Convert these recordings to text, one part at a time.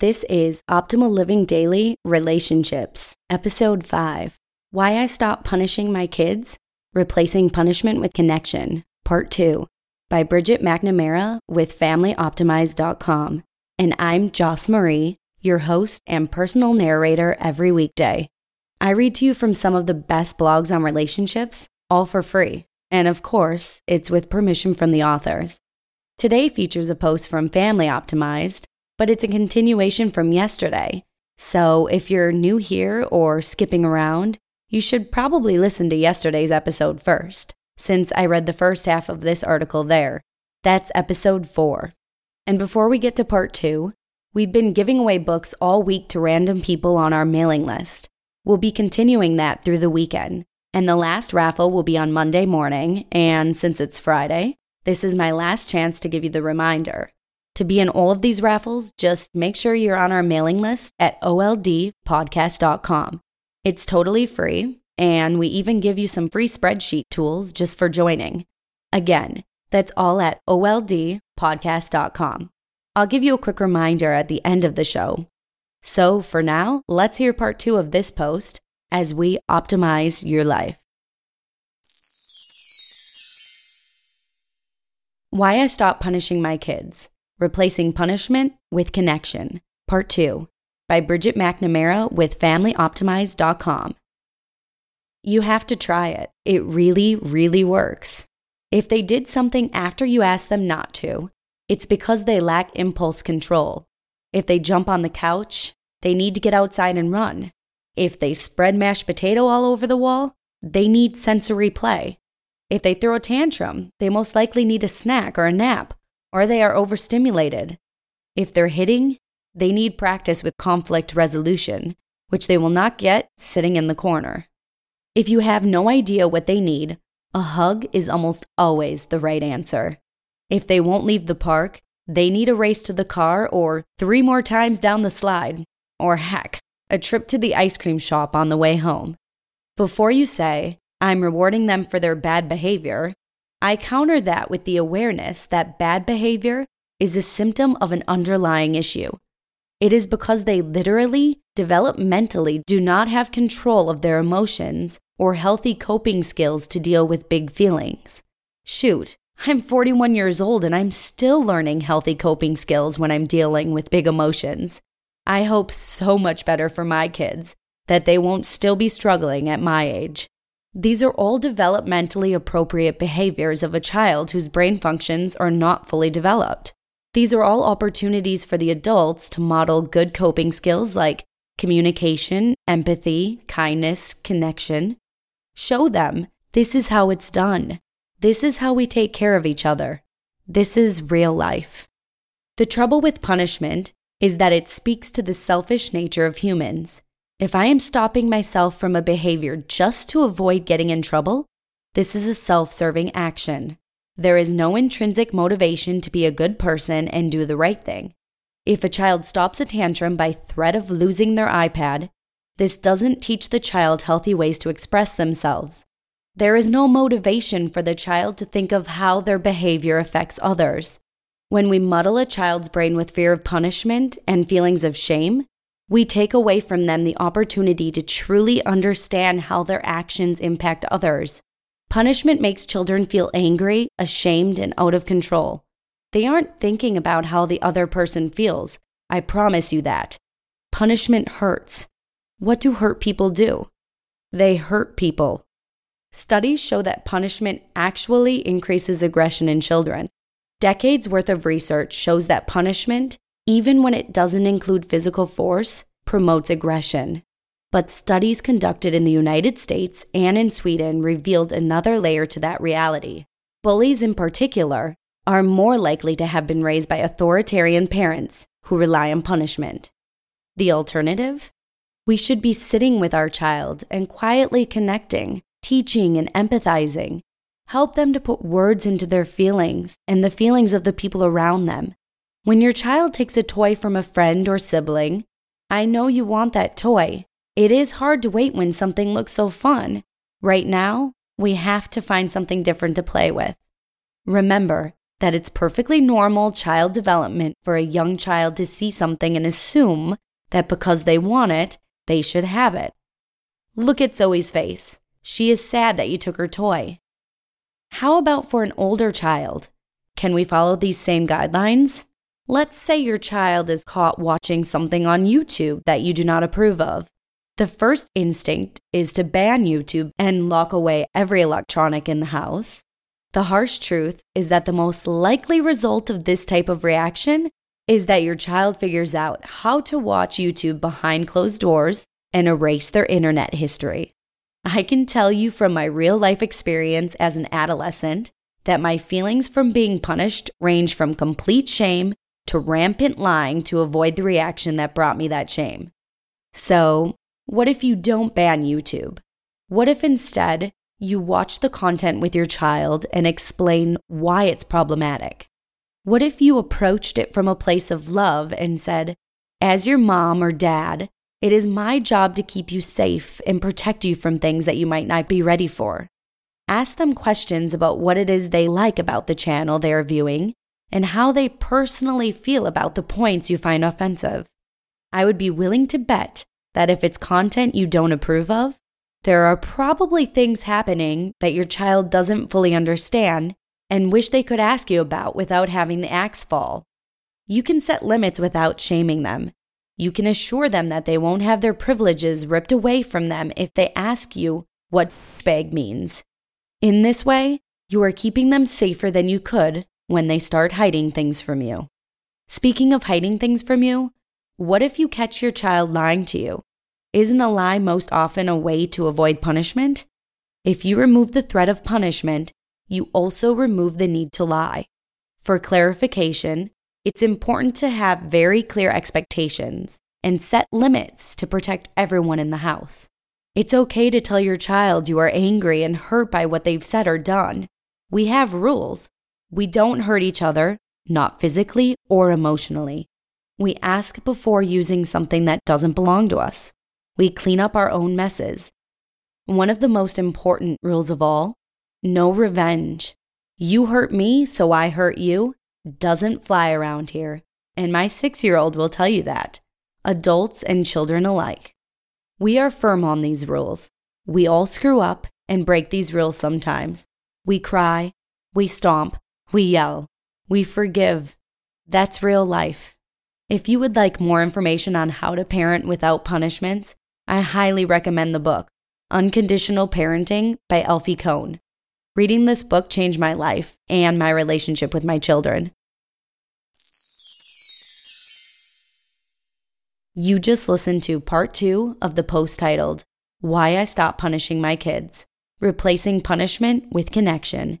This is Optimal Living Daily Relationships, Episode 5 Why I Stopped Punishing My Kids, Replacing Punishment with Connection, Part 2, by Bridget McNamara with FamilyOptimize.com. And I'm Joss Marie, your host and personal narrator every weekday. I read to you from some of the best blogs on relationships, all for free. And of course, it's with permission from the authors. Today features a post from Family Optimized but it's a continuation from yesterday. So if you're new here or skipping around, you should probably listen to yesterday's episode first, since I read the first half of this article there. That's episode 4. And before we get to part 2, we've been giving away books all week to random people on our mailing list. We'll be continuing that through the weekend. And the last raffle will be on Monday morning, and since it's Friday, this is my last chance to give you the reminder. To be in all of these raffles, just make sure you're on our mailing list at oldpodcast.com. It's totally free, and we even give you some free spreadsheet tools just for joining. Again, that's all at oldpodcast.com. I'll give you a quick reminder at the end of the show. So for now, let's hear part two of this post as we optimize your life. Why I Stopped Punishing My Kids Replacing Punishment with Connection, Part 2, by Bridget McNamara with FamilyOptimize.com. You have to try it. It really, really works. If they did something after you asked them not to, it's because they lack impulse control. If they jump on the couch, they need to get outside and run. If they spread mashed potato all over the wall, they need sensory play. If they throw a tantrum, they most likely need a snack or a nap or they are overstimulated. If they're hitting, they need practice with conflict resolution, which they will not get sitting in the corner. If you have no idea what they need, a hug is almost always the right answer. If they won't leave the park, they need a race to the car or three more times down the slide, or heck, a trip to the ice cream shop on the way home. Before you say, I'm rewarding them for their bad behavior, I counter that with the awareness that bad behavior is a symptom of an underlying issue. It is because they literally, developmentally, do not have control of their emotions or healthy coping skills to deal with big feelings. Shoot, I'm 41 years old and I'm still learning healthy coping skills when I'm dealing with big emotions. I hope so much better for my kids that they won't still be struggling at my age. These are all developmentally appropriate behaviors of a child whose brain functions are not fully developed. These are all opportunities for the adults to model good coping skills like communication, empathy, kindness, connection. Show them this is how it's done. This is how we take care of each other. This is real life. The trouble with punishment is that it speaks to the selfish nature of humans. If I am stopping myself from a behavior just to avoid getting in trouble, this is a self serving action. There is no intrinsic motivation to be a good person and do the right thing. If a child stops a tantrum by threat of losing their iPad, this doesn't teach the child healthy ways to express themselves. There is no motivation for the child to think of how their behavior affects others. When we muddle a child's brain with fear of punishment and feelings of shame, we take away from them the opportunity to truly understand how their actions impact others. Punishment makes children feel angry, ashamed, and out of control. They aren't thinking about how the other person feels. I promise you that. Punishment hurts. What do hurt people do? They hurt people. Studies show that punishment actually increases aggression in children. Decades worth of research shows that punishment, even when it doesn't include physical force, promotes aggression. But studies conducted in the United States and in Sweden revealed another layer to that reality. Bullies, in particular, are more likely to have been raised by authoritarian parents who rely on punishment. The alternative? We should be sitting with our child and quietly connecting, teaching, and empathizing. Help them to put words into their feelings and the feelings of the people around them. When your child takes a toy from a friend or sibling, I know you want that toy. It is hard to wait when something looks so fun. Right now, we have to find something different to play with. Remember that it's perfectly normal child development for a young child to see something and assume that because they want it, they should have it. Look at Zoe's face. She is sad that you took her toy. How about for an older child? Can we follow these same guidelines? Let's say your child is caught watching something on YouTube that you do not approve of. The first instinct is to ban YouTube and lock away every electronic in the house. The harsh truth is that the most likely result of this type of reaction is that your child figures out how to watch YouTube behind closed doors and erase their internet history. I can tell you from my real life experience as an adolescent that my feelings from being punished range from complete shame to rampant lying to avoid the reaction that brought me that shame. So, what if you don't ban YouTube? What if instead you watch the content with your child and explain why it's problematic? What if you approached it from a place of love and said, As your mom or dad, it is my job to keep you safe and protect you from things that you might not be ready for? Ask them questions about what it is they like about the channel they are viewing and how they personally feel about the points you find offensive. I would be willing to bet that if it's content you don't approve of, there are probably things happening that your child doesn't fully understand and wish they could ask you about without having the axe fall. You can set limits without shaming them. You can assure them that they won't have their privileges ripped away from them if they ask you what bag means. In this way, you are keeping them safer than you could when they start hiding things from you. Speaking of hiding things from you, what if you catch your child lying to you? Isn't a lie most often a way to avoid punishment? If you remove the threat of punishment, you also remove the need to lie. For clarification, it's important to have very clear expectations and set limits to protect everyone in the house. It's okay to tell your child you are angry and hurt by what they've said or done. We have rules, we don't hurt each other, not physically or emotionally. We ask before using something that doesn't belong to us. We clean up our own messes. One of the most important rules of all no revenge. You hurt me, so I hurt you doesn't fly around here. And my six year old will tell you that, adults and children alike. We are firm on these rules. We all screw up and break these rules sometimes. We cry, we stomp, we yell. We forgive. That's real life. If you would like more information on how to parent without punishments, I highly recommend the book, Unconditional Parenting by Alfie Kohn. Reading this book changed my life and my relationship with my children. You just listened to part two of the post titled, Why I Stopped Punishing My Kids Replacing Punishment with Connection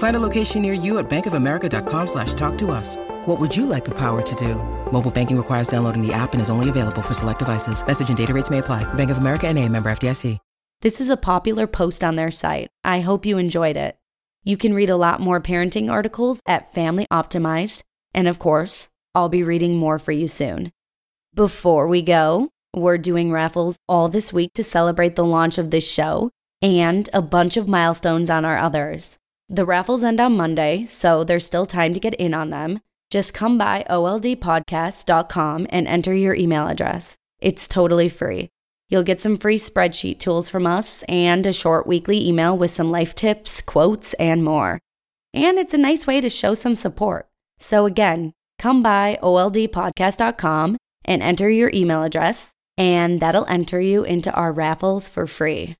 Find a location near you at bankofamerica.com slash talk to us. What would you like the power to do? Mobile banking requires downloading the app and is only available for select devices. Message and data rates may apply. Bank of America and a member FDIC. This is a popular post on their site. I hope you enjoyed it. You can read a lot more parenting articles at Family Optimized. And of course, I'll be reading more for you soon. Before we go, we're doing raffles all this week to celebrate the launch of this show and a bunch of milestones on our others. The raffles end on Monday, so there's still time to get in on them. Just come by oldpodcast.com and enter your email address. It's totally free. You'll get some free spreadsheet tools from us and a short weekly email with some life tips, quotes, and more. And it's a nice way to show some support. So again, come by oldpodcast.com and enter your email address, and that'll enter you into our raffles for free.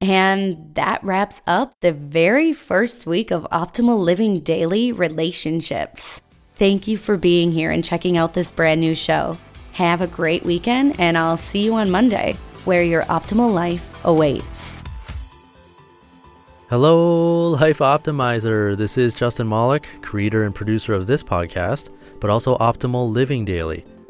And that wraps up the very first week of Optimal Living Daily Relationships. Thank you for being here and checking out this brand new show. Have a great weekend, and I'll see you on Monday, where your optimal life awaits. Hello, Life Optimizer. This is Justin Malik, creator and producer of this podcast, but also Optimal Living Daily,